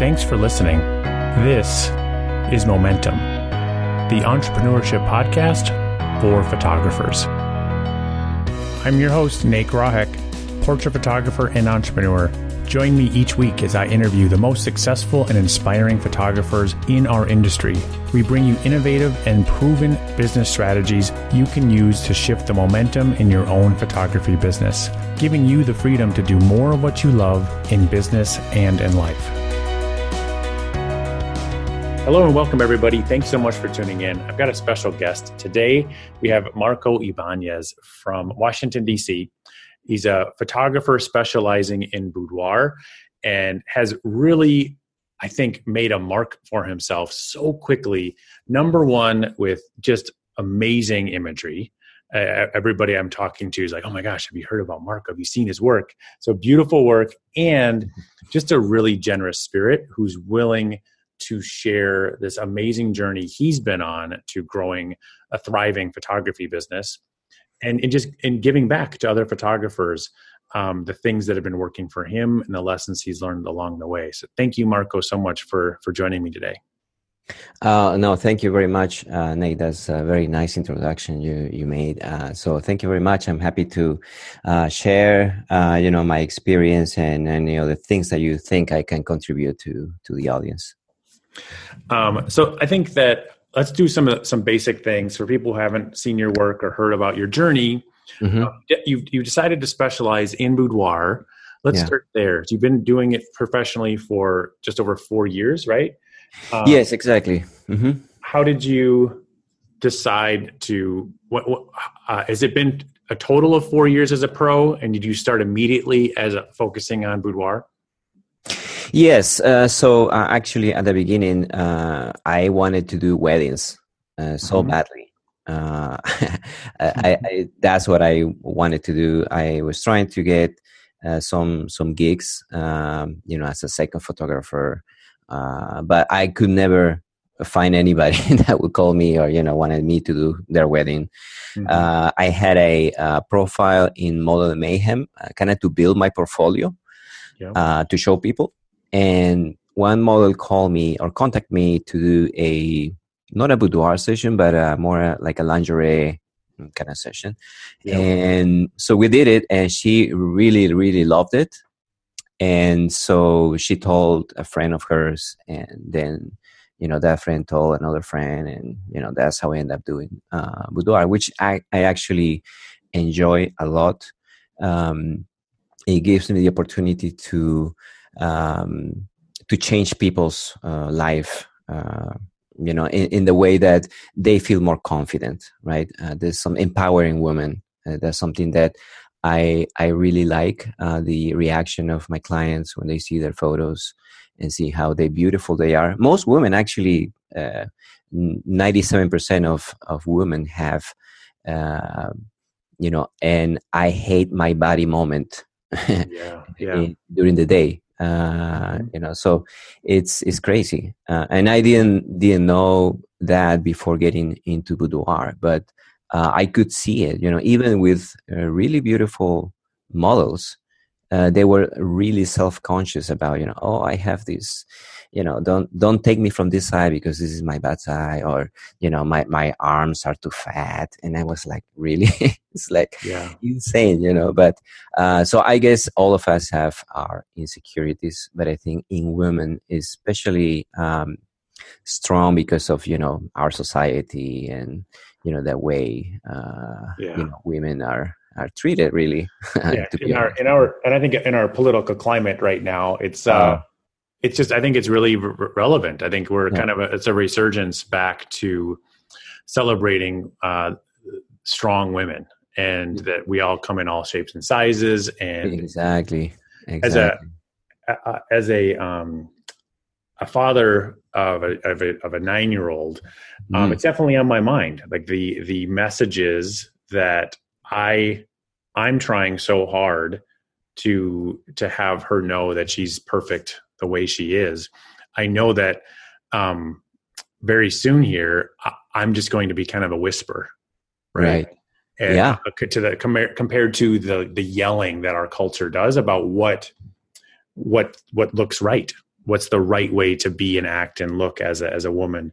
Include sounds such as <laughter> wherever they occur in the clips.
Thanks for listening. This is Momentum, the entrepreneurship podcast for photographers. I'm your host, Nate Grahek, portrait photographer and entrepreneur. Join me each week as I interview the most successful and inspiring photographers in our industry. We bring you innovative and proven business strategies you can use to shift the momentum in your own photography business, giving you the freedom to do more of what you love in business and in life. Hello and welcome, everybody. Thanks so much for tuning in. I've got a special guest. Today, we have Marco Ibanez from Washington, D.C. He's a photographer specializing in boudoir and has really, I think, made a mark for himself so quickly. Number one, with just amazing imagery. Uh, everybody I'm talking to is like, oh my gosh, have you heard about Marco? Have you seen his work? So beautiful work and just a really generous spirit who's willing to share this amazing journey he's been on to growing a thriving photography business and, and just in giving back to other photographers um, the things that have been working for him and the lessons he's learned along the way so thank you marco so much for for joining me today uh, no, thank you very much, uh, Nate. That's a very nice introduction you you made. Uh, so thank you very much. I'm happy to uh, share, uh, you know, my experience and and you the things that you think I can contribute to to the audience. Um, so I think that let's do some some basic things for people who haven't seen your work or heard about your journey. Mm-hmm. Um, you you decided to specialize in boudoir. Let's yeah. start there. You've been doing it professionally for just over four years, right? Um, yes, exactly. Mm-hmm. How did you decide to? What, what uh, has it been? A total of four years as a pro, and did you start immediately as a, focusing on boudoir? Yes. Uh, so uh, actually, at the beginning, uh, I wanted to do weddings uh, so mm-hmm. badly. Uh, <laughs> <laughs> I, I, that's what I wanted to do. I was trying to get uh, some some gigs, um, you know, as a second photographer, but I could never find anybody <laughs> that would call me or you know wanted me to do their wedding. Mm-hmm. I had a profile in Model Mayhem, kind of to build my portfolio. Yeah. to show people and one model called me or contact me to do a not a boudoir session but a, more like a lingerie kind of session. Yeah. and so we did it and she really really loved it. And so she told a friend of hers and then you know that friend told another friend and you know that's how i end up doing uh, boudoir which I, I actually enjoy a lot. Um, it gives me the opportunity to um, to change people's uh, life uh, you know in, in, the way that they feel more confident right? Uh, there's some empowering women uh, that's something that i i really like uh, the reaction of my clients when they see their photos and see how they beautiful they are. Most women actually 97% uh, of of women have you know and i hate my body moment yeah, <laughs> yeah. during the day uh, you know so it's it's crazy. Uh, and i didn't didn't know that before getting into boudoir but uh, i could see it you know even with uh, really beautiful models uh, they were really self-conscious about you know oh i have this you know don't don't take me from this side because this is my bad side or you know my my arms are too fat and i was like really <laughs> it's like yeah. insane you know but uh, so i guess all of us have our insecurities but i think in women especially um, strong because of you know our society and you know that way uh, yeah. you know women are are treated really <laughs> yeah, in our in our and i think in our political climate right now it's uh, uh it's just i think it's really re- relevant i think we're yeah. kind of a, it's a resurgence back to celebrating uh, strong women and that we all come in all shapes and sizes and exactly, exactly. as a, a as a um a father of a of a, of a nine year old um, mm. it's definitely on my mind like the the messages that i i'm trying so hard to to have her know that she's perfect the way she is, I know that um, very soon here, I, am just going to be kind of a whisper, right? right. And yeah. To the compared to the the yelling that our culture does about what what what looks right, what's the right way to be and act and look as a as a woman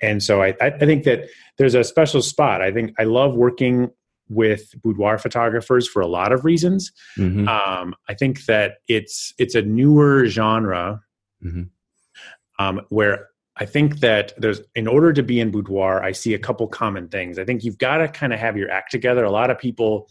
and so I, I think that there's a special spot i think i love working with boudoir photographers for a lot of reasons mm-hmm. um, i think that it's it's a newer genre mm-hmm. um, where i think that there's in order to be in boudoir i see a couple common things i think you've got to kind of have your act together a lot of people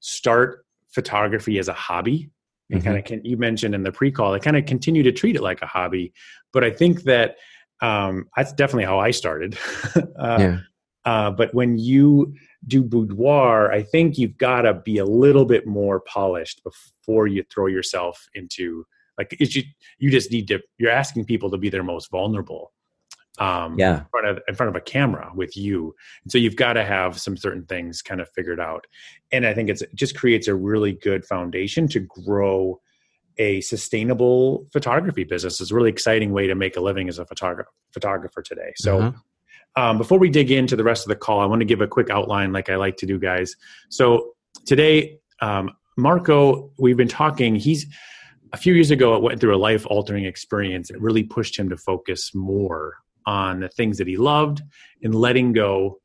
start photography as a hobby and mm-hmm. kind of can, you mentioned in the pre-call they kind of continue to treat it like a hobby but i think that um, that's definitely how i started <laughs> uh, yeah. uh, but when you do boudoir i think you've got to be a little bit more polished before you throw yourself into like you, you just need to you're asking people to be their most vulnerable um, yeah. in front of in front of a camera with you. And so you've got to have some certain things kind of figured out. And I think it's it just creates a really good foundation to grow a sustainable photography business. It's a really exciting way to make a living as a photographer photographer today. So. Uh-huh. Um, before we dig into the rest of the call, I want to give a quick outline, like I like to do, guys. So today, um, Marco, we've been talking. He's a few years ago, it went through a life altering experience. It really pushed him to focus more on the things that he loved and letting go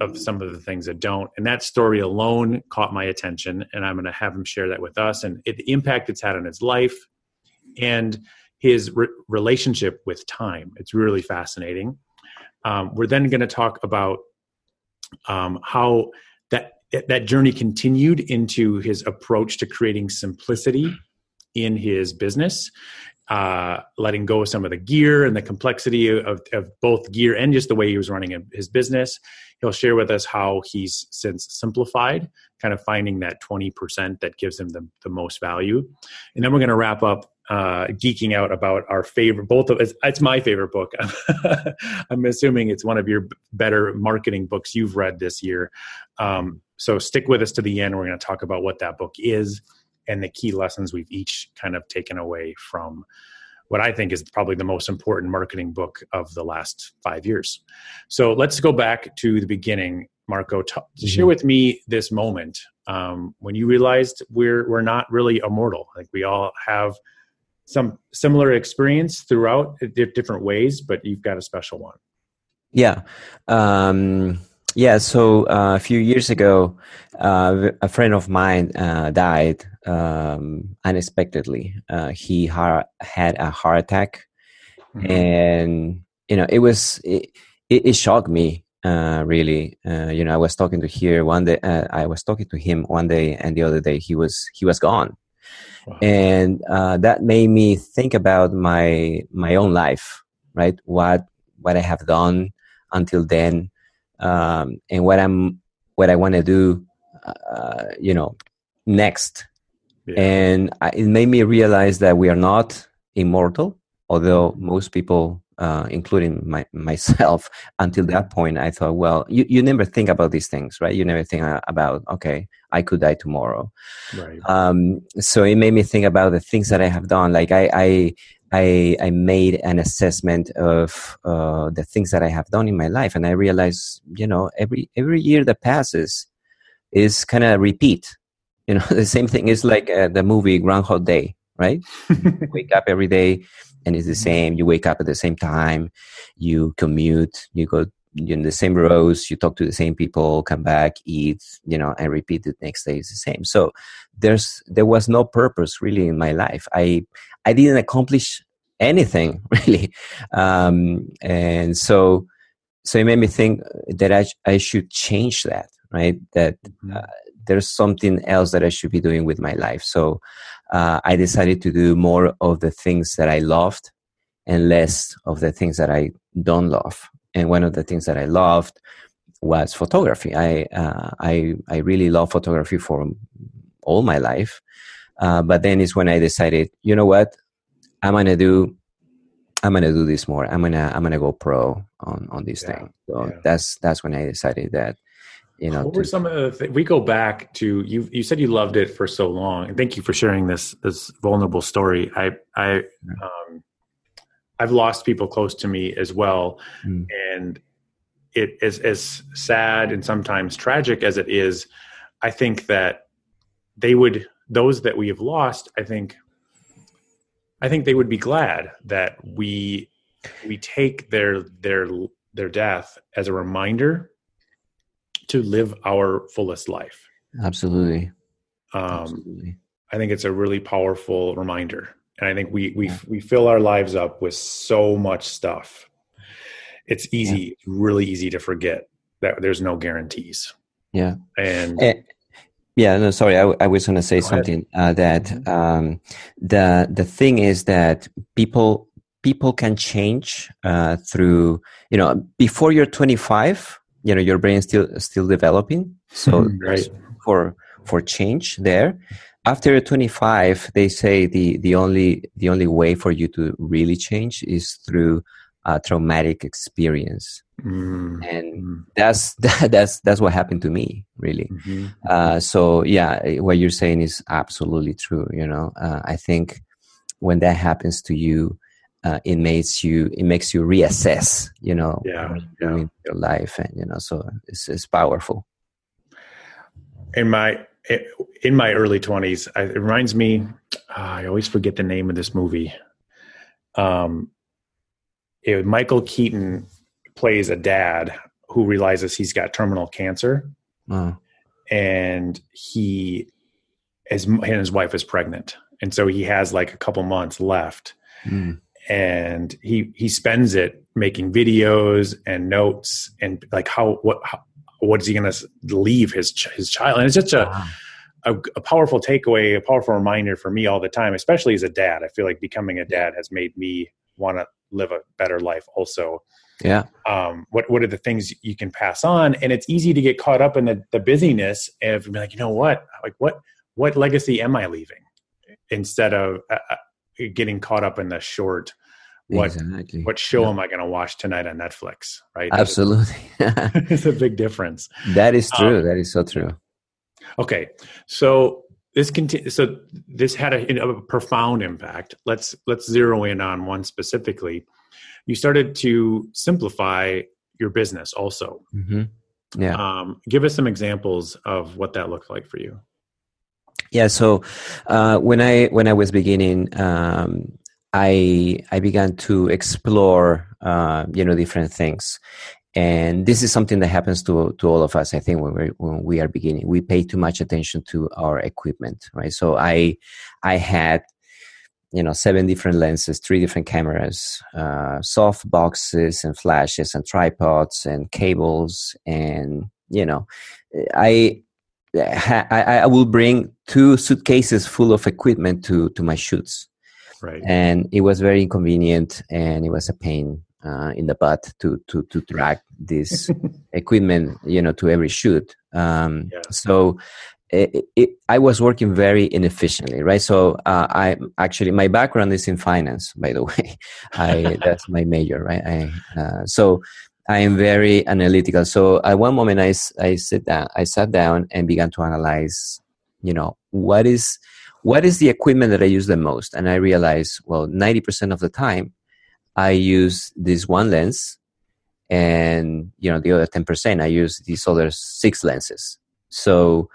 of some of the things that don't. And that story alone caught my attention, and I'm going to have him share that with us and it, the impact it's had on his life and his re- relationship with time. It's really fascinating. Um, we're then going to talk about um, how that that journey continued into his approach to creating simplicity in his business uh, letting go of some of the gear and the complexity of, of both gear and just the way he was running his business. He'll share with us how he's since simplified, kind of finding that 20% that gives him the, the most value. And then we're going to wrap up uh, geeking out about our favorite, both of it's, it's my favorite book. <laughs> I'm assuming it's one of your better marketing books you've read this year. Um, so stick with us to the end. We're going to talk about what that book is and the key lessons we've each kind of taken away from what I think is probably the most important marketing book of the last five years. So let's go back to the beginning, Marco. T- mm-hmm. Share with me this moment um, when you realized we're we're not really immortal. Like we all have some similar experience throughout different ways, but you've got a special one. Yeah. Um yeah, so uh, a few years ago, uh, a friend of mine uh, died um, unexpectedly. Uh, he ha- had a heart attack, mm-hmm. and you know, it was it, it, it shocked me uh, really. Uh, you know, I was talking to here one day. I was talking to him one day, and the other day he was he was gone, wow. and that made me think about my my own life, right? What what I have done until then um, and what I'm what I want to do, uh, you know, next. Yeah. And I, it made me realize that we are not immortal, although most people, uh, including my, myself, <laughs> until that point, I thought, well, you, you never think about these things, right? You never think about, okay, I could die tomorrow. Right. Um, so it made me think about the things that I have done. Like I, I I, I made an assessment of uh, the things that I have done in my life, and I realized, you know, every every year that passes is kind of repeat. You know, <laughs> the same thing is like uh, the movie Groundhog Day, right? <laughs> wake up every day, and it's the same. You wake up at the same time. You commute. You go in the same rows. You talk to the same people. Come back, eat. You know, and repeat the next day is the same. So there's there was no purpose really in my life. I I didn't accomplish anything <laughs> really, um, and so so it made me think that I I should change that. Right, that mm-hmm. uh, there's something else that I should be doing with my life. So uh, I decided to do more of the things that I loved and less of the things that I don't love. And one of the things that I loved was photography. I uh, I I really love photography for all my life. Uh, but then is when I decided, you know what, I'm gonna do, I'm gonna do this more. I'm gonna I'm gonna go pro on on this yeah, thing. So yeah. that's that's when I decided that. You know, what to, were some of the th- we go back to you? You said you loved it for so long, and thank you for sharing this this vulnerable story. I I um, I've lost people close to me as well, mm. and it is as sad and sometimes tragic as it is. I think that they would those that we have lost i think I think they would be glad that we we take their their their death as a reminder to live our fullest life. Absolutely. Um, Absolutely. I think it's a really powerful reminder, and I think we we yeah. we fill our lives up with so much stuff. It's easy, yeah. really easy to forget that there's no guarantees. Yeah, and. and eh, yeah, no, sorry. I, I was going to say Go something uh, that mm-hmm. um, the the thing is that people people can change uh, through you know before you're 25 you know your brain is still still developing so right. for for change there after 25 they say the the only the only way for you to really change is through a traumatic experience mm. and mm. that's <laughs> that, that's that's what happened to me really mm-hmm. uh, so yeah what you're saying is absolutely true you know uh, i think when that happens to you uh, it makes you it makes you reassess you know yeah, yeah. your life and you know so it's, it's powerful. In my in my early 20s it reminds me uh, i always forget the name of this movie. Um it, michael keaton plays a dad who realizes he's got terminal cancer and he is and his wife is pregnant. And so he has like a couple months left mm and he he spends it making videos and notes and like how what how, what is he going to leave his his child? And it's such a, wow. a, a powerful takeaway a powerful reminder for me all the time especially as a dad. I feel like becoming a dad has made me want to live a better life also. Yeah. Um what what are the things you can pass on? And it's easy to get caught up in the, the busyness and be like you know what? Like what what legacy am i leaving? Instead of uh, uh getting caught up in the short what exactly. what show yeah. am I going to watch tonight on Netflix? Right? Absolutely, <laughs> it's a big difference. That is true. Um, that is so true. Okay, so this conti- so this had a, a, profound impact. Let's let's zero in on one specifically. You started to simplify your business, also. Mm-hmm. Yeah. Um, give us some examples of what that looked like for you. Yeah. So uh, when I when I was beginning, um, I I began to explore uh, you know different things, and this is something that happens to to all of us. I think when we when we are beginning, we pay too much attention to our equipment, right? So I I had you know seven different lenses, three different cameras, uh, soft boxes and flashes and tripods and cables, and you know I I, I will bring two suitcases full of equipment to to my shoots right and it was very inconvenient and it was a pain uh, in the butt to to to drag this <laughs> equipment you know to every shoot um, yeah. so it, it, I was working very inefficiently, right? So uh, I actually my background is in finance, by the <laughs> way. I that's my major, right? I, uh, so I am very analytical. So at one moment, I, I sit down, I sat down and began to analyze, you know, what is what is the equipment that I use the most? And I realized, well, ninety percent of the time, I use this one lens, and you know, the other ten percent, I use these other six lenses. So,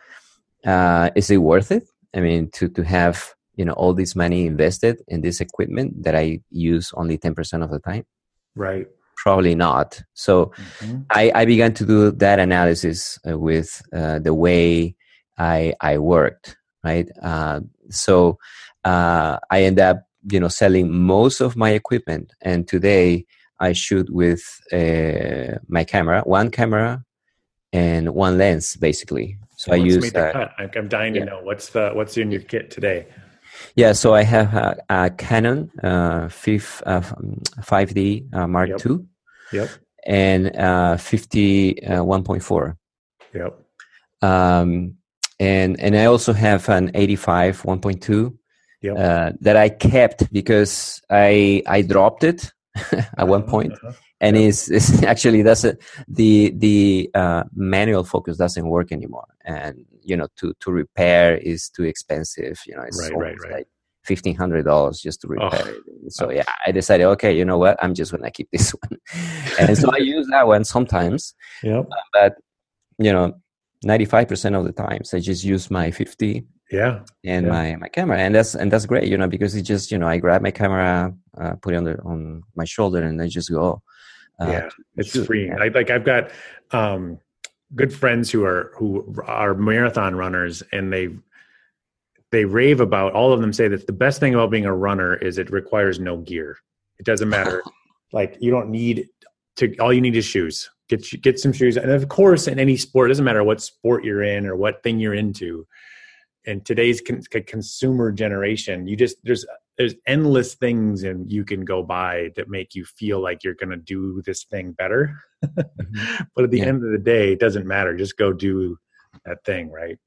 uh, is it worth it? I mean, to to have you know all this money invested in this equipment that I use only ten percent of the time? Right probably not. So mm-hmm. I, I, began to do that analysis uh, with uh, the way I, I worked, right? Uh, so uh, I end up, you know, selling most of my equipment. And today I shoot with uh, my camera, one camera and one lens, basically. So I use. that. I'm dying to yeah. know what's the what's in your kit today. Yeah, so I have a, a Canon uh, 5, uh, 5D uh, Mark yep. II. Yep. And uh, 50 uh, 1.4. Yep. Um, and and I also have an 85 1.2 yep. uh, that I kept because I I dropped it <laughs> at one uh-huh, point. Uh-huh. And yep. it's, it's <laughs> actually that's a, the the uh, manual focus doesn't work anymore, and you know to to repair is too expensive. You know, it's right, right, right. like fifteen hundred dollars just to repair oh. it. So yeah, I decided, okay, you know what, I'm just gonna keep this <laughs> one, and so I use that one sometimes. Yeah, uh, but you know, 95% of the times i just use my 50 yeah and yeah. my my camera and that's and that's great you know because it just you know i grab my camera uh, put it on the on my shoulder and i just go uh, yeah it's shoot. freeing yeah. I, like i've got um good friends who are who are marathon runners and they they rave about all of them say that the best thing about being a runner is it requires no gear. It doesn't matter. <laughs> Like you don't need to all you need is shoes. Get get some shoes. And of course in any sport it doesn't matter what sport you're in or what thing you're into in today's con- consumer generation you just there's there's endless things and you can go by that make you feel like you're going to do this thing better. Mm-hmm. <laughs> but at the yeah. end of the day it doesn't matter. Just go do that thing right?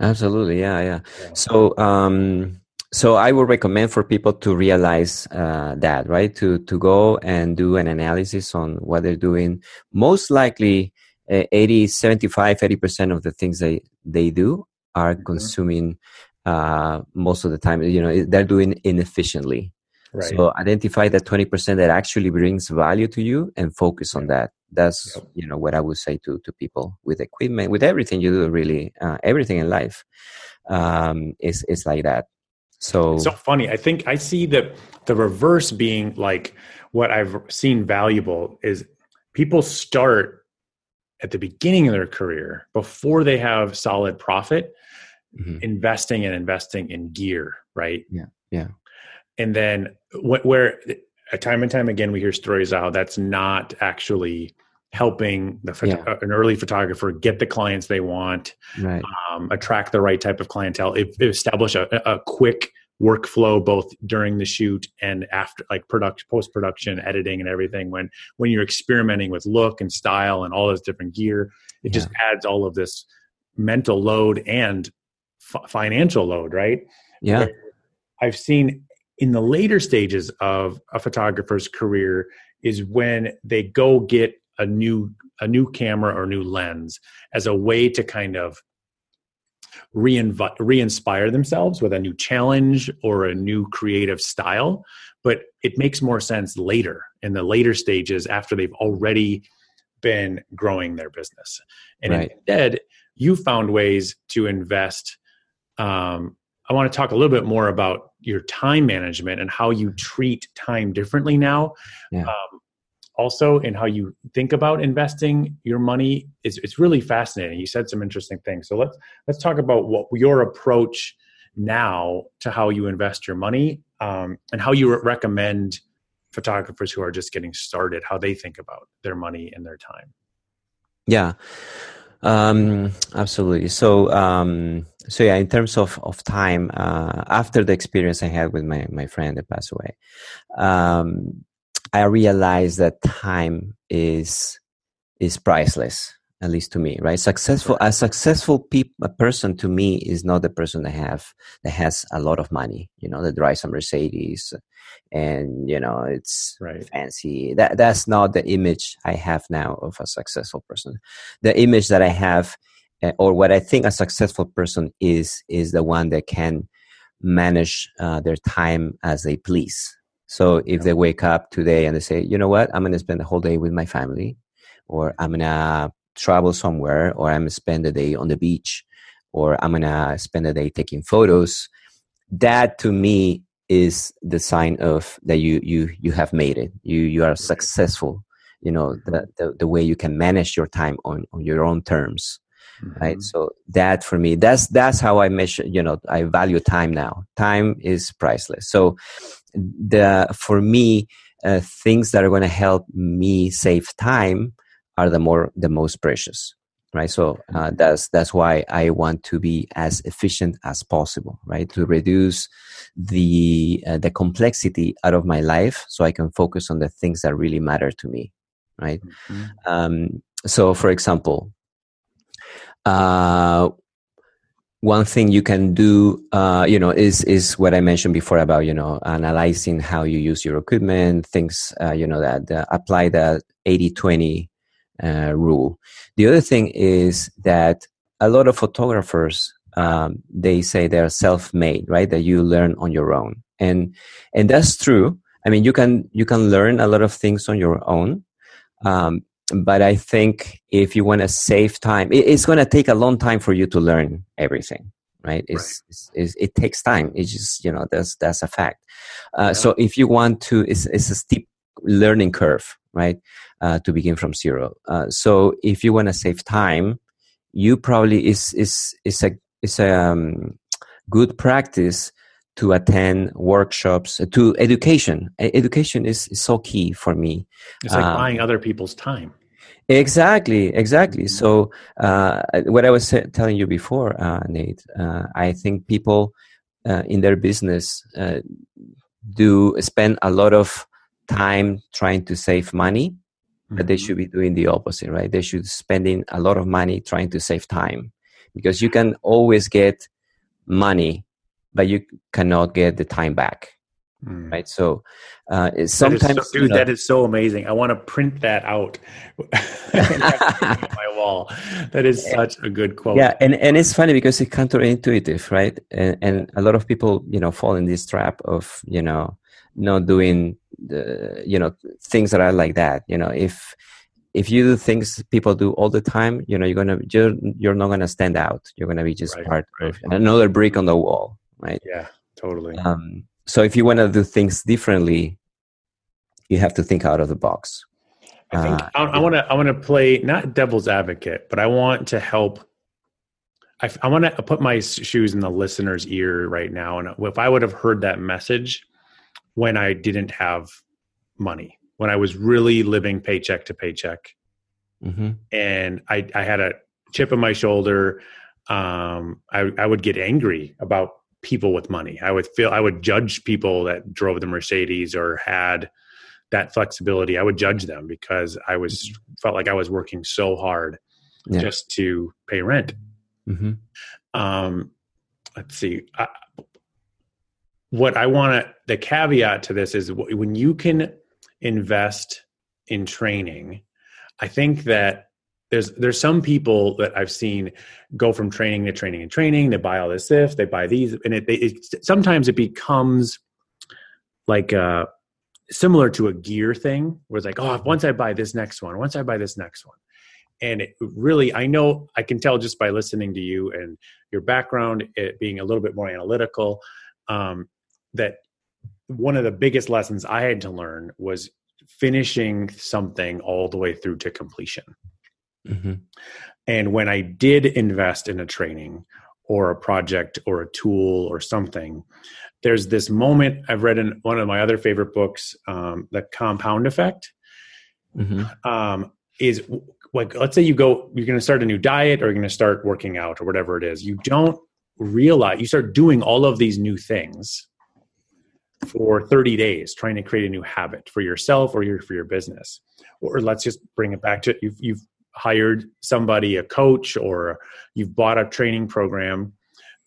Absolutely. Yeah yeah, yeah. so um so i would recommend for people to realize uh, that right? To to go and do an analysis on what they're doing. Most likely uh, 80 75 80% of the things they they do are mm-hmm. consuming uh, most of the time you know they're doing inefficiently right. so identify that 20% that actually brings value to you and focus on that that's yep. you know what i would say to to people with equipment with everything you do really uh, everything in life um, is is like that so it's so funny. I think I see that the reverse being like what I've seen valuable is people start at the beginning of their career before they have solid profit mm-hmm. investing and investing in gear right yeah yeah and then where a time and time again we hear stories how that's not actually helping the yeah. Uh, an early photographer get the clients they want, right. um, attract the right type of clientele, if, establish a, a, quick workflow both during the shoot and after, like production, post production, editing, and everything. When when you're experimenting with look and style and all this different gear, it yeah. just adds all of this mental load and f- financial load, right? Yeah, I've seen in the later stages of a photographer's career is when they go get a new a new camera or new lens as a way to kind of re-invi- re-inspire themselves with a new challenge or a new creative style but it makes more sense later in the later stages after they've already been growing their business and right. instead you found ways to invest um, i want to talk a little bit more about your time management and how you treat time differently now yeah. um, also in how you think about investing your money is it's really fascinating. You said some interesting things. So let's let's talk about what your approach now to how you invest your money um, and how you recommend photographers who are just getting started how they think about their money and their time. Yeah. Um, absolutely. So, um, so yeah, in terms of, of time, uh, after the experience I had with my, my friend that passed away, um, I realized that time is is priceless, at least to me. Right? Successful a successful pe- a person to me is not the person that have that has a lot of money. You know, that drives a Mercedes, and you know it's right. fancy. That that's not the image I have now of a successful person. The image that I have, eh, or what I think a successful person is, is the one that can manage uh, their time as they please so if they wake up today and they say, you know what, I'm going to spend the whole day with my family, or I'm going to travel somewhere, or I'm to spend a day on the beach, or I'm to spend a day taking photos, that to me is the sign of that you you you have made it. You you are successful. You know the the, the way you can manage your time on on your own terms. Mm-hmm. right so that for me that's that's how i measure you know i value time now time is priceless so the for me uh, things that are going to help me save time are the more the most precious right? So uh, that's that's why i want to be as efficient as possible right? To reduce the uh, the complexity out of my life so i can focus on the things that really matter to me right? Mm-hmm. um, so for example uh, one thing you can do uh, you know is is what i mentioned before about you know analyzing how you use your equipment things uh, you know that uh, apply the 80-20 uh, rule the other thing is that a lot of photographers um, they say they're self-made right that you learn on your own and and that's true i mean you can you can learn a lot of things on your own um, but I think if you want to save time, it, it's going to take a long time for you to learn everything, right? It's, right. It's, it's, it takes time. It's just you know that's that's a fact. Uh, yeah. So if you want to, it's, it's a steep learning curve, right? Uh, to begin from zero. Uh, so if you want to save time, you probably is is is a is a um, good practice to attend workshops uh, to education education is, is so key for me it's like um, buying other people's time exactly exactly mm-hmm. so uh, what i was telling you before uh, nate uh, i think people uh, in their business uh, do spend a lot of time trying to save money mm-hmm. but they mm-hmm. should be doing the opposite right? They should spending a lot of money trying to save time because you can always get money but you cannot get the time back mm. right? So uh, sometimes that so, dude you know, that is so amazing. I want to print that out. <laughs> My <laughs> wall. That is such a good quote. Yeah and, and it's funny because it's counterintuitive right? And, and a lot of people you know fall in this trap of you know not doing the you know things that are like that you know if if you do things people do all the time you know you're gonna you're, you're not gonna stand out you're gonna be just right, part right. of another brick on the wall right? Yeah, totally. Um, so if you want to do things differently, you have to think out of the box. I think uh, I want to I want to play not devil's advocate, but I want to help. I, I want to put my shoes in the listener's ear right now, and if I would have heard that message when I didn't have money, when I was really living paycheck to paycheck, mm-hmm. and I, I had a chip on my shoulder, um, I, I would get angry about people with money. I would feel I would judge people that drove the Mercedes or had that flexibility. I would judge them because I was mm-hmm. felt like I was working so hard yeah. just to pay rent. Mm-hmm. Um, let's see. I, what I want to the caveat to this is when you can invest in training, I think that there's there's some people that I've seen go from training to training and training. They buy all this stuff, they buy these, and it, it sometimes it becomes like uh, similar to a gear thing, where it's like, oh, once I buy this next one, once I buy this next one, and it really, I know I can tell just by listening to you and your background, it being a little bit more analytical, um, that one of the biggest lessons I had to learn was finishing something all the way through to completion Mm-hmm. And when I did invest in a training or a project or a tool or something, there's this moment I've read in one of my other favorite books, um, The Compound Effect. Mm-hmm. Um, is like, let's say you go, you're going to start a new diet or you're going to start working out or whatever it is. You don't realize, you start doing all of these new things for 30 days trying to create a new habit for yourself or your, for your business or let's just bring it back to you've, you've hired somebody, a coach, or you've bought a training program,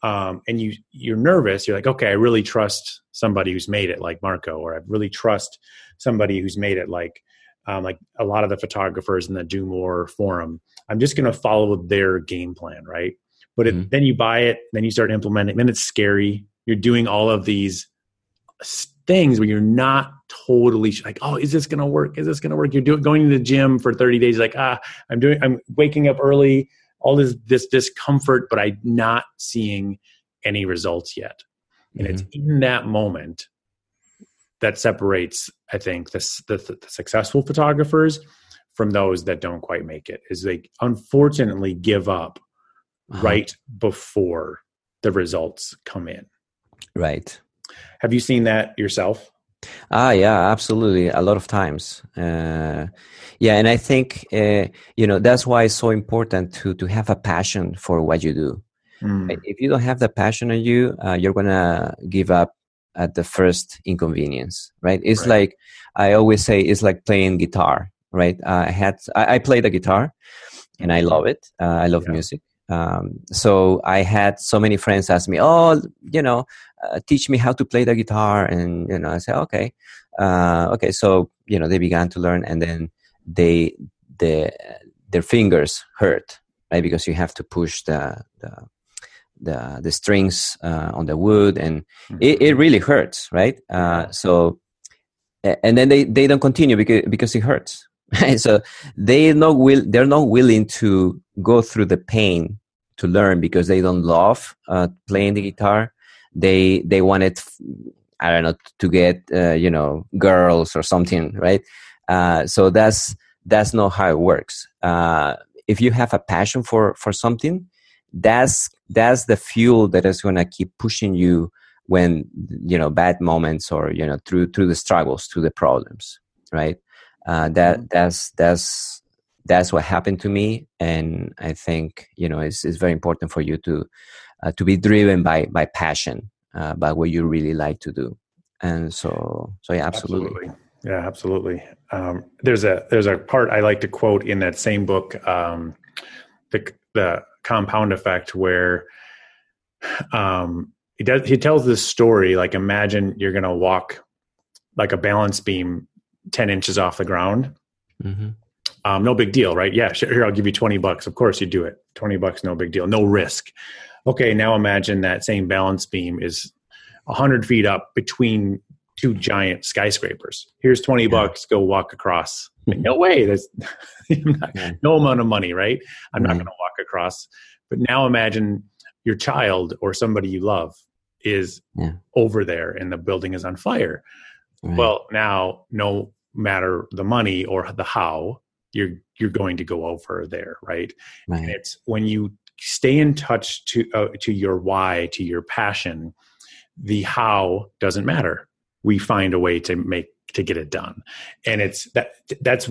um, and you you're nervous. You're like, okay, I really trust somebody who's made it, like Marco, or I really trust somebody who's made it, like um, like a lot of the photographers in the Do More forum. I'm just going to follow their game plan, right? But mm-hmm. then you buy it, then you start implementing. Then it's scary. You're doing all of these things where you're not totally like, oh, is this going to work? Is this going to work? You're doing going to the gym for 30 days, like, ah, I'm doing, I'm waking up early, all this this discomfort, but I'm not seeing any results yet. And mm-hmm. it's in that moment that separates, I think, the, the, the successful photographers from those that don't quite make it. Is they unfortunately give up uh-huh. right before the results come in. Right. Have you seen that yourself? Ah, yeah, absolutely. A lot of times. Uh, yeah, and I think uh, you know that's why it's so important to to have a passion for what you do. Mm. If you don't have the passion in you, uh, you're gonna give up at the first inconvenience, right? It's right. like I always say, it's like playing guitar, right? I had I, I play the guitar, and I love it. Uh, I love yeah. music. Um, so I had so many friends ask me, "Oh, you know, uh, teach me how to play the guitar," and you know, I said, "Okay, uh, okay." So you know, they began to learn, and then they the their fingers hurt, right? Because you have to push the the the, the strings uh, on the wood, and mm-hmm. it, it really hurts, right? Uh, so and then they they don't continue because because it hurts <laughs> so they not will they're not willing to go through the pain to learn because they don't love uh, playing the guitar. They they wanted I don't know to get uh, you know girls or something, right? Uh, so that's that's not how it works. Uh, if you have a passion for for something, that's that's the fuel that is going to keep pushing you when you know bad moments or you know through through the struggles, through the problems, right? Uh, that mm-hmm. that's that's that's what happened to me, and I think you know it's it's very important for you to uh, to be driven by by passion, uh, by what you really like to do, and so so yeah, absolutely. absolutely. Yeah, absolutely. Um, there's a there's a part I like to quote in that same book, um, the the compound effect, where um, he does he tells this story like imagine you're going to walk like a balance beam 10 inches off the ground. Mm-hmm. Um, no big deal, right? Yeah, sure, here I'll give you 20 bucks. Of course you do it. 20 bucks, no big deal, no risk. Okay, now imagine that same balance beam is 100 feet up between two giant skyscrapers. Here's 20 yeah. bucks, go walk across. <laughs> Like, no way, there's <laughs> no amount of money, right? I'm mm-hmm. not going to walk across. But now imagine your child or somebody you love is yeah. over there and the building is on fire. Right. Well, now no matter the money or the how, you're you're going to go over there, right? right. And it's when you stay in touch to uh, to your why, to your passion, the how doesn't matter we find a way to make to get it done and it's that that's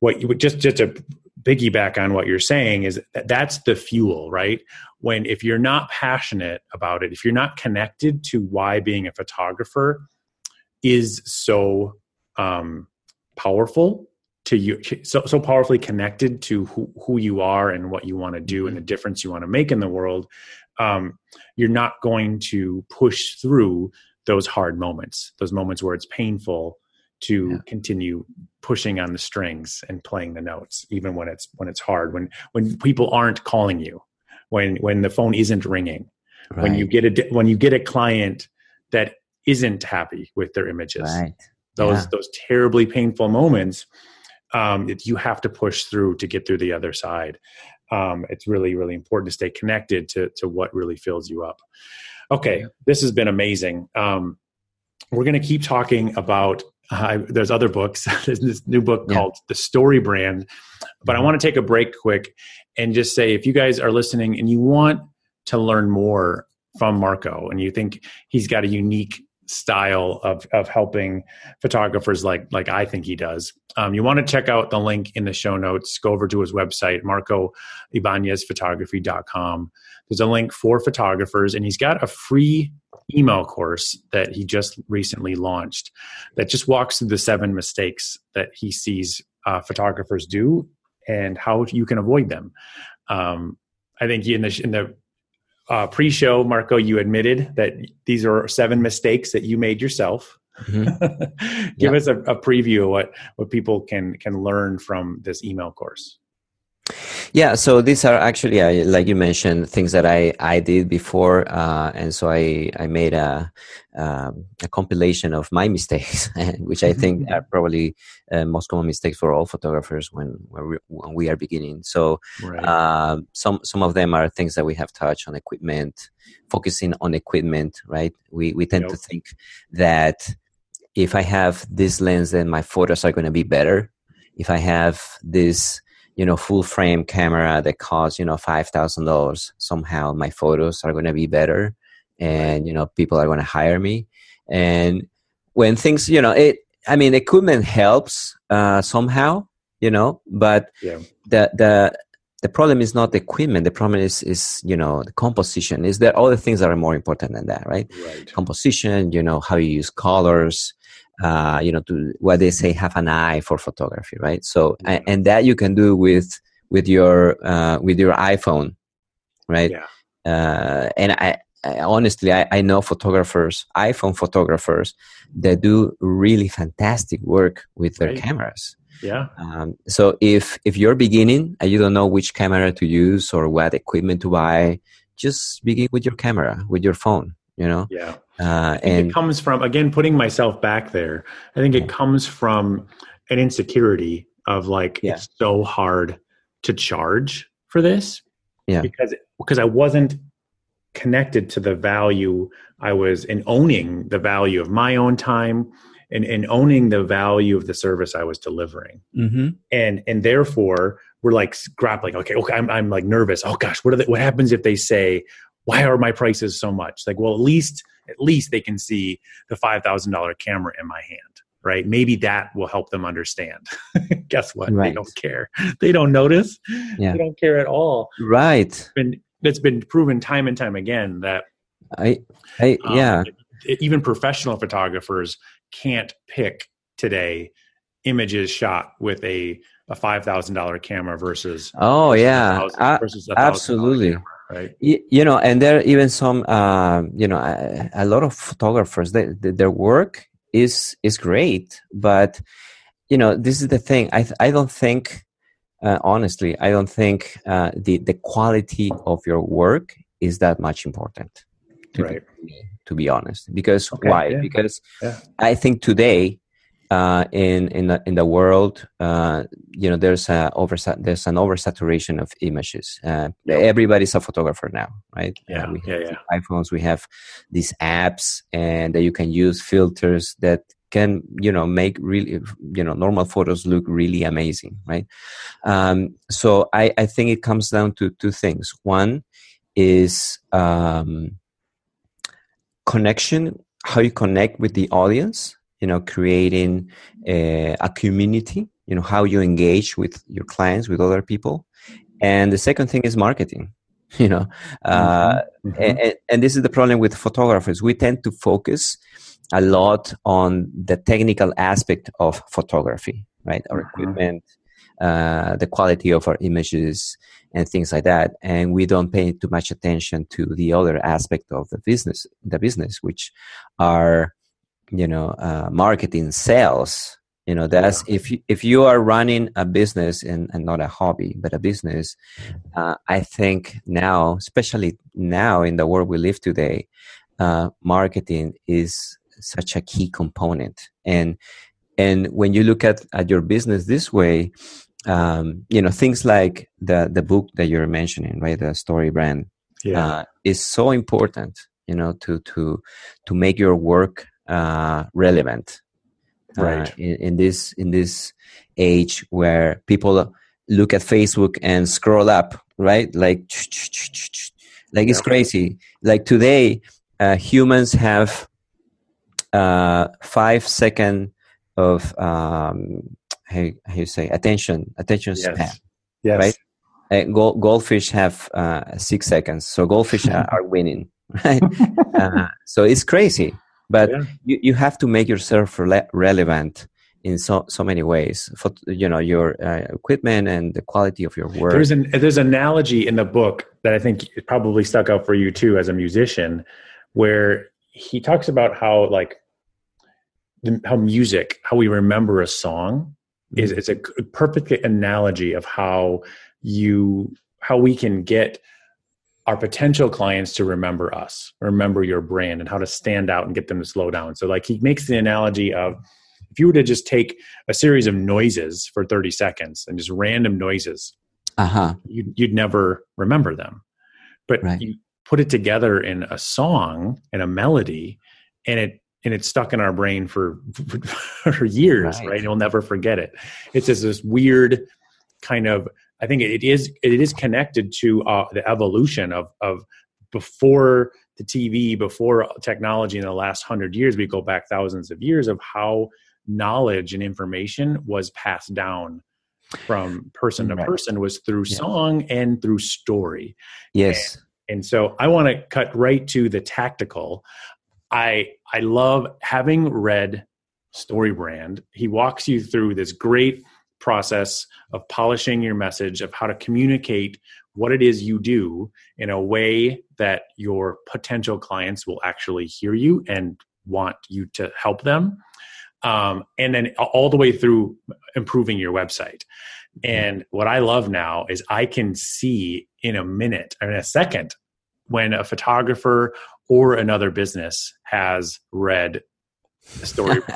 what you would just just to piggyback on what you're saying is that that's the fuel right when if you're not passionate about it if you're not connected to why being a photographer is so um, powerful to you so, so powerfully connected to who, who you are and what you want to do and the difference you want to make in the world um, you're not going to push through those hard moments, those moments where it's painful to yeah. continue pushing on the strings and playing the notes even when it's when it's hard when when people aren't calling you when when the phone isn't ringing right. when you get a when you get a client that isn't happy with their images right. Those yeah. those terribly painful moments um, it, you have to push through to get through the other side um, it's really really important to stay connected to to what really fills you up Okay, this has been amazing. Um, we're going to keep talking about. Uh, there's other books. <laughs> there's this new book yeah. called The Story Brand, but I want to take a break quick and just say if you guys are listening and you want to learn more from Marco and you think he's got a unique style of of helping photographers like like I think he does. Um, you want to check out the link in the show notes. Go over to his website, Marco marcoibanezphotography.com. There's a link for photographers, and he's got a free email course that he just recently launched that just walks through the seven mistakes that he sees uh, photographers do and how you can avoid them. Um, I think in the in the uh, pre-show, Marco, you admitted that these are seven mistakes that you made yourself. Mm-hmm. <laughs> Give us a, a, preview of what what people can can learn from this email course. Yeah, so these are actually, uh, like you mentioned, things that I, I did before, uh, and so I I made a um, a compilation of my <laughs> mistakes, which I think are probably uh, most common mistakes for all photographers when when we, when we are beginning. So right. uh, some some of them are things that we have touched on equipment, focusing on equipment. Right, we we tend yep. to think that if I have this lens, then my photos are going to be better. If I have this you know full frame camera that costs you know five thousand dollars. Somehow my photos are going to be better and you know people are going to hire me. And when things you know it i mean equipment helps uh, somehow you know but yeah. the the the problem is not the equipment. The problem is is you know the composition. Is there other things that are more important than that right, right. composition you know how you use colors uh, you know, to what they say, have an eye for photography, right? So, yeah. and, that you can do with with your uh, with your iPhone, right? Yeah. Uh, and I, I honestly, I, I know photographers, iPhone photographers, that do really fantastic work with their right. cameras. Yeah. Um, so if if you're beginning and you don't know which camera to use or what equipment to buy, just begin with your camera, with your phone. You know. Yeah. Uh, and it comes from again putting myself back there. I think it comes from an insecurity of like Yeah. it's so hard to charge for this Yeah. because because I wasn't connected to the value I was in owning the value of my own time and, and owning the value of the service I was delivering Mm-hmm. and and therefore we're like grappling okay okay I'm, I'm like nervous oh gosh what are what happens if they say why are my prices so much like well at least at least they can see the $5000 camera in my hand right maybe that will help them understand <laughs> guess what they don't care they don't notice Yeah. they don't care at all Right. been it's been proven time and time again that I. I. um, yeah. even professional photographers can't pick today images shot with a a five thousand dollar camera versus Oh yeah. thousand- A- versus a absolutely. camera, right Y- you know and there are even some uh, you know a, a lot of photographers they, they, their work is is great but you know this is the thing i i don't think uh, honestly i don't think uh, the the quality of your work is that much important to, Right. be, to be honest because Okay, why yeah. because Yeah. i think today uh, in in the, in the world, uh, you know, there's a oversat there's an oversaturation of images. Uh, Everybody's a photographer now, right? Yeah, Uh, we yeah, have yeah. the iPhones, we have these apps, and that you can use filters that can, you know, make really, you know, normal photos look really amazing, right? Um, so I, I think it comes down to two things. One is um, connection, how you connect with the audience you know creating a, a, community you know how you engage with your clients with other people. And the second thing is marketing <laughs> you know uh, mm-hmm. And, and, this is the problem with photographers. We tend to focus a lot on the technical aspect of photography right? Our mm-hmm. equipment uh, the quality of our images and things like that. And we don't pay too much attention to the other aspect of the business the business which are you know uh, marketing sales you know that's yeah. if you, if you are running a business and, and not a hobby but a business uh, i think now especially now in the world we live today uh, marketing is such a key component and and when you look at, at your business this way um, you know things like the the book that you're mentioning right the StoryBrand yeah. Uh, is so important you know to to to make your work uh, relevant right. uh, in, in, this in this age where people look at facebook and scroll up right? Like like it's crazy. Like today uh, humans have uh, five second of um, how, how you say attention attention yes. span yes. right? Uh, go- goldfish have uh, six seconds so goldfish <laughs> are, are winning <laughs> right? Uh, so it's crazy but yeah. you, you have to make yourself re- relevant in so so many ways for you know your uh, equipment and the quality of your work there's an there's an analogy in the book that i think probably stuck out for you too as a musician where he talks about how like the, how music how we remember a song mm-hmm. is it's a perfect analogy of how you how we can get our potential clients to remember us, remember your brand, and how to stand out and get them to slow down. So, like, he makes the analogy of if you were to just take a series of noises for 30 seconds and just random noises, uh-huh. you'd, you'd never remember them. But right. you put it together in a song and a melody, and it and it's stuck in our brain for <laughs> for years, right? right? And we'll never forget it. It's just this weird kind of I think it is it is connected to uh, the evolution of of before the TV, before technology in the last hundred years. We go back thousands of years of how knowledge and information was passed down from person to right. person was through yeah. song and through story. Yes. And, and so I want to cut right to the tactical. I I love having read StoryBrand. He walks you through this great process of polishing your message of how to communicate what it is you do in a way that your potential clients will actually hear you and want you to help them um, and then all the way through improving your website. And what i love now is i can see in a minute or in a second when a photographer or another business has read story. <laughs>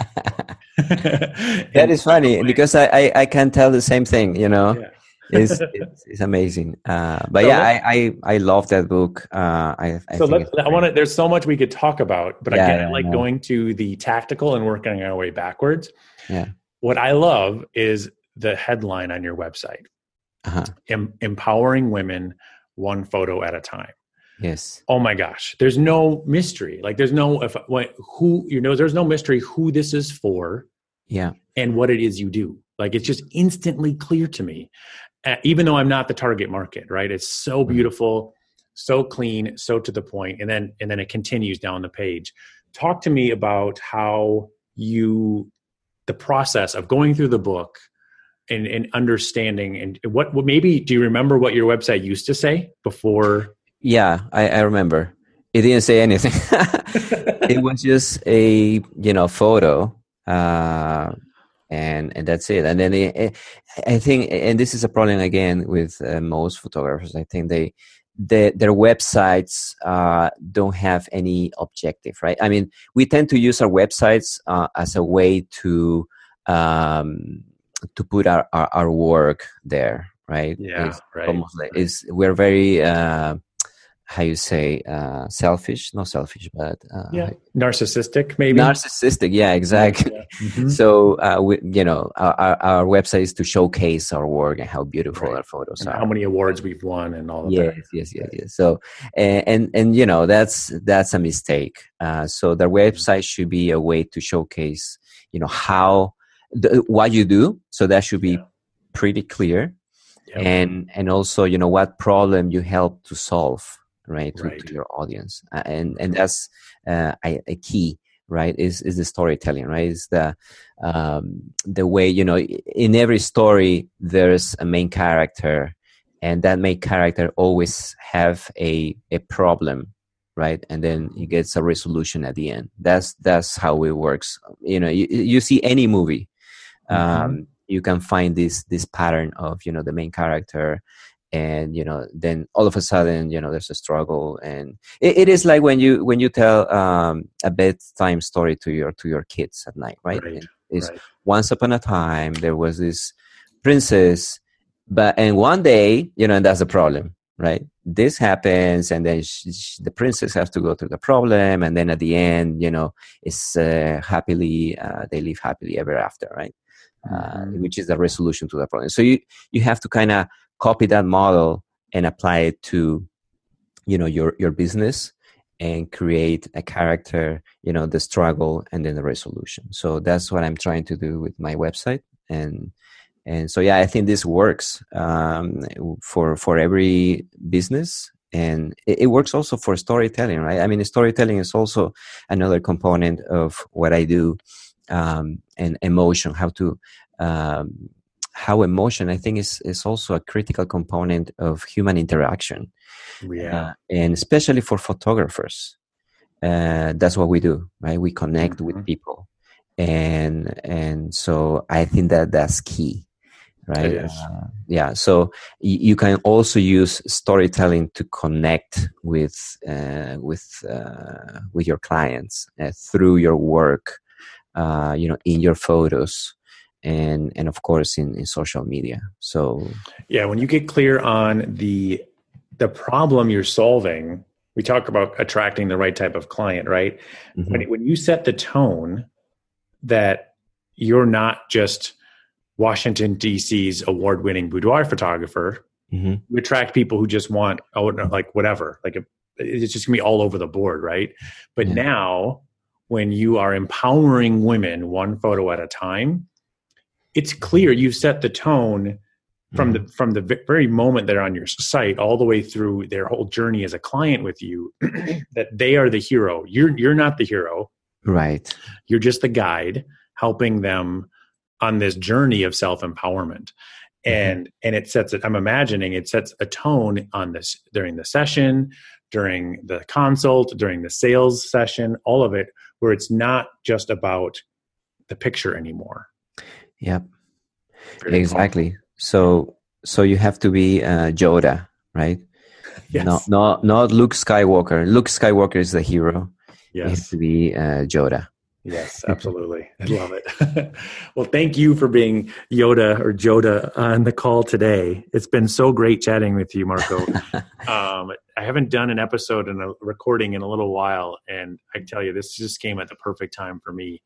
<laughs> that is funny because I, I, I can tell the same thing. You know, yeah. <laughs> it's, it's, it's amazing. Uh, but so yeah, I, I I love that book. Uh, I, I so let, I want to. There's so much we could talk about, but yeah, again, I like going to the tactical and working our way backwards. Yeah. What I love is the headline on your website: uh-huh. em- "Empowering Women One Photo at a Time." Yes. Oh my gosh. There's no mystery. Like there's no if what, who you know there's no mystery who this is for. Yeah. And what it is you do. Like it's just instantly clear to me. Uh, even though I'm not the target market, right? It's so beautiful, so clean, so to the point. point and then and then it continues down the page. Talk to me about how you the process of going through the book and, and understanding and what, what maybe do you remember what your website used to say before yeah, I, I remember. It didn't say anything. <laughs> it was just a you know photo, uh, and and that's it. And then it, I think, and this is a problem again with uh, most photographers. I think they the, their websites uh, don't have any objective, right? I mean, we tend to use our websites uh, as a way to um, to put our, our, our work there, right? Yeah, it's right. Almost like it's we're very uh, how you say uh, selfish not selfish but uh, yeah narcissistic maybe narcissistic yeah exactly yeah. <laughs> Mm-hmm. so uh, we, you know our, our website is to showcase our work and how beautiful right. our photos and are how many awards we've won and all of yes, that yes yes yes so and, and and you know that's that's a mistake uh, so the mm-hmm. website should be a way to showcase you know how the, what you do so that should be yeah. pretty clear yep. and and also you know what problem you help to solve right to, right. to your audience uh, and and that's uh, a, a, key right is is the storytelling right is the um, the way you know in every story there's a main character and that main character always have a a problem right and then he gets a resolution at the end that's that's how it works you know you, you see any movie mm-hmm. um, you can find this this pattern of you know the main character and you know then all of a sudden you know there's a struggle and it, it is like when you when you tell um, a bedtime story to your to your kids at night right, right it's right. once upon a time there was this princess but and one day you know and that's the problem right this happens and then she, she, the princess has to go through the problem and then at the end you know it's uh, happily uh, they live happily ever after right uh, mm-hmm. which is the resolution to the problem so you you have to kind of copy that model and apply it to you know your your business and create a character you know the struggle and then the resolution. So that's what i'm trying to do with my website. And and so yeah i think this works um, for for every business. And it, it, works also for storytelling right? I mean storytelling is also another component of what i do um, and emotion how to um, how emotion i think is is also a critical component of human interaction. Yeah. Uh, and especially for photographers uh, that's what we do right? We connect mm-hmm. with people. And and so i think that that's key right? Uh, yeah so y- you can also use storytelling to connect with uh, with uh, with your clients uh, through your work you know in your photos and and of course in, in social media so yeah when you get clear on the the problem you're solving we talk about attracting the right type of client right mm-hmm. when, when you set the tone that you're not just washington dc's award-winning boudoir photographer mm-hmm. you attract people who just want oh like whatever like a, it's just gonna be all over the board right but yeah. now when you are empowering women one photo at a time it's clear you've set the tone from the mm-hmm. from the very moment they're on your site all the way through their whole journey as a client with you <clears throat> that they are the hero. You're you're not the hero. Right. You're just the guide helping them on this journey of self-empowerment. Mm-hmm. and and it sets it i'm imagining it sets a tone on this during the session during the consult during the sales session all of it where it's not just about the picture anymore Yep. Very exactly. Cool. So so you have to be uh, Yoda, right? Yes. Not not not Luke Skywalker. Luke Skywalker is the hero. Yes. You have to be uh, Yoda. Yes, <laughs> absolutely. I love it. <laughs> well, thank you for being Yoda or Joda on the call today. It's been so great chatting with you, Marco. <laughs> um, I haven't done an episode and a recording in a little while, and I tell you, this just came at the perfect time for me.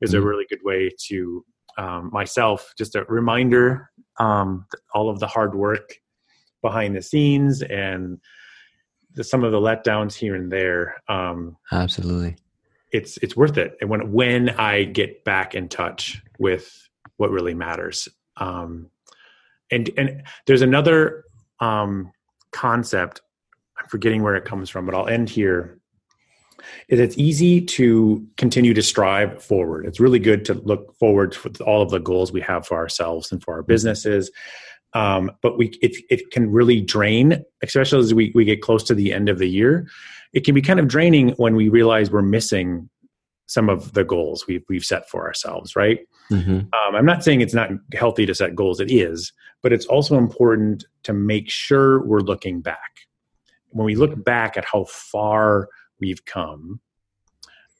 It's mm-hmm. a really good way to um, myself, just a reminder, um, all of the hard work behind the scenes and the, some of the letdowns here and there. Um, Absolutely it's it's worth it and when when i get back in touch with what really matters um and and there's another um concept i'm forgetting where it comes from but i'll end here is it's easy to continue to strive forward it's really good to look forward to all of the goals we have for ourselves and for our businesses um, but we it, it can really drain especially as we, we get close to the end of the year it can be kind of draining when we realize we're missing some of the goals we've, we've set for ourselves, right? Mm-hmm. Um, I'm not saying it's not healthy to set goals, it is, but it's also important to make sure we're looking back. When we look back at how far we've come,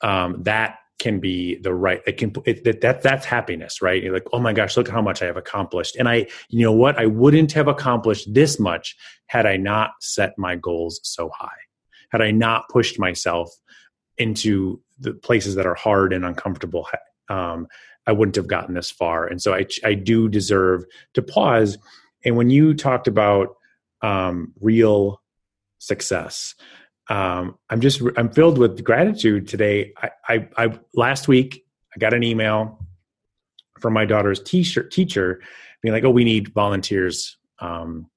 um, that can be the right it can it, that, that that's happiness right you're like oh my gosh look how much i have accomplished and i you know what i wouldn't have accomplished this much had i not set my goals so high had I not pushed myself into the places that are hard and uncomfortable, um, I wouldn't have gotten this far. And so I, I do deserve to pause. And when you talked about um, real success, um, I'm just I'm filled with gratitude today. I, I, I last week I got an email from my daughter's teacher teacher being like, "Oh, we need volunteers um,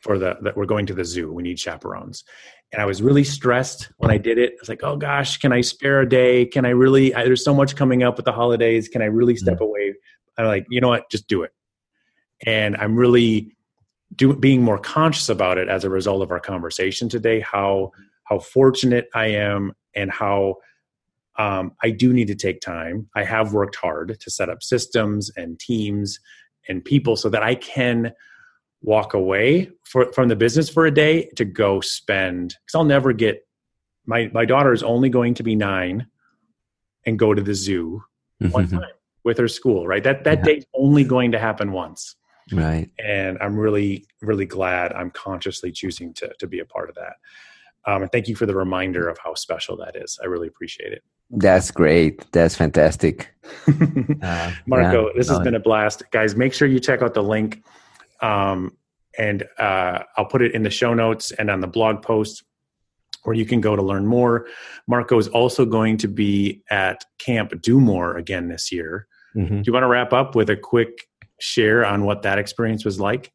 for the that we're going to the zoo. We need chaperones." and I was really stressed when I did it. I was like, "Oh gosh, can I spare a day? Can I really? I, there's so much coming up with the holidays. Can I really mm-hmm. step mm-hmm. away?" I'm like, "You know what? Just do it." And I'm really do, being more conscious about it as a result of our conversation today. How how fortunate I am, and how um, I do need to take time. I have worked hard to set up systems and teams and people so that I can walk away for, from the business for a day to go spend because I'll never get my my daughter is only going to be nine and go to the zoo one time with her school right? That that yeah. day's only going to happen once. Right. And i'm really really glad i'm consciously choosing to to be a part of that um, and thank you for the reminder of how special that is i really appreciate it that's great that's fantastic <laughs> uh, marco yeah, this has been a blast guys make sure you check out the link um, and uh, I'll put it in the show notes and on the blog post where you can go to learn more. Marco is also going to be at Camp Do More again this year. Mm-hmm. Do you want to wrap up with a quick share on what that experience was like?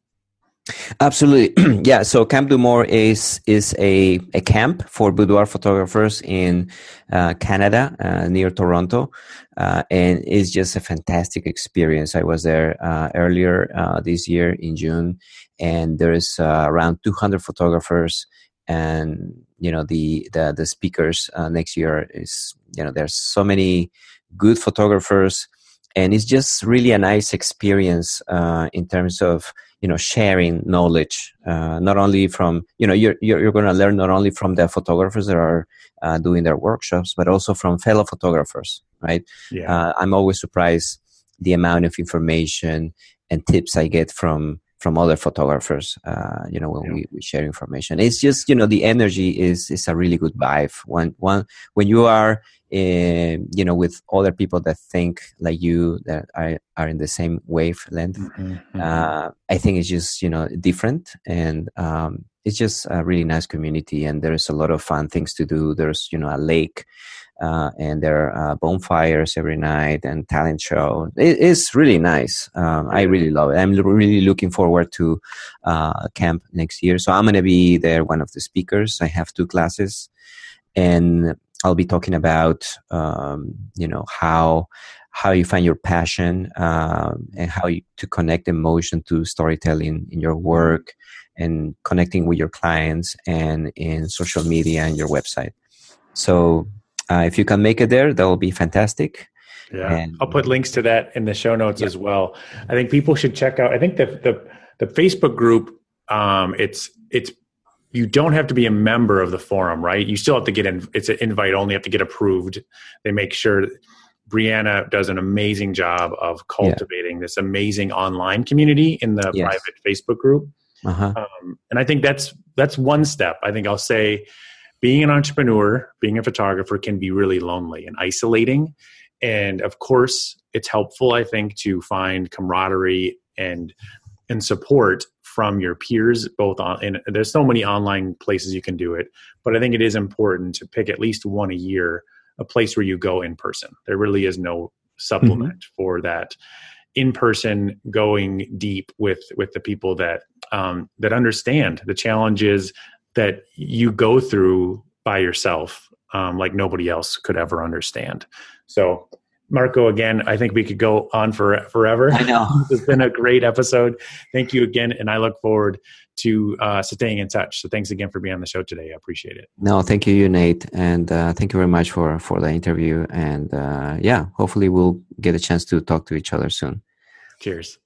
Absolutely, <clears throat> yeah. So Camp Du More is is a, a camp for boudoir photographers in uh, Canada uh, near Toronto, uh, and it's just a fantastic experience. I was there uh, earlier uh, this year in June, and there's uh, around 200 photographers, and you know the the, the speakers next year is you know there's so many good photographers, and it's just really a nice experience in terms of you know sharing knowledge uh, not only from you know you're you're, you're going to learn not only from the photographers that are uh, doing their workshops but also from fellow photographers right yeah. Uh, i'm always surprised the amount of information and tips i get from from other photographers uh, you know when yeah. we, we share information it's just you know the energy is is a really good vibe when one when you are uh, you know with other people that think like you that are, are in the same wavelength mm-hmm, mm-hmm. Uh, i think it's just you know different and um, it's just a really nice community and there's a lot of fun things to do there's you know a lake uh, and there are uh, bonfires every night and talent show. It, it's really nice. Um, I really love it. I'm really looking forward to uh, camp next year. So I'm going to be there, one of the speakers. I have two classes, and I'll be talking about um, you know how how you find your passion um, and how you, to connect emotion to storytelling in your work and connecting with your clients and in social media and your website. So uh, if you can make it there, that will be fantastic. Yeah, and, I'll put links to that in the show notes yeah. as well. I think people should check out. I think the the, the Facebook group. Um, it's it's you don't have to be a member of the forum, right? You still have to get in. It's an invite only. You have to get approved. They make sure Brianna does an amazing job of cultivating yeah. this amazing online community in the yes. private Facebook group. Uh-huh. Um, and I think that's that's one step. I think I'll say being an entrepreneur, being a photographer can be really lonely and isolating. And of course, it's helpful, I think, to find camaraderie and and support from your peers both on and there's so many online places you can do it but i think it is important to pick at least one a year a place where you go in person. There really is no supplement mm-hmm. for that. In person going deep with with the people that um, that understand the challenges that you go through by yourself um, like nobody else could ever understand. So Marco, again, I think we could go on for forever. I know. <laughs> it's been a great episode. Thank you again. And I look forward to uh, staying in touch. So thanks again for being on the show today. I appreciate it. No, thank you, Nate. And uh, thank you very much for, for the interview. And uh, yeah, hopefully we'll get a chance to talk to each other soon. Cheers.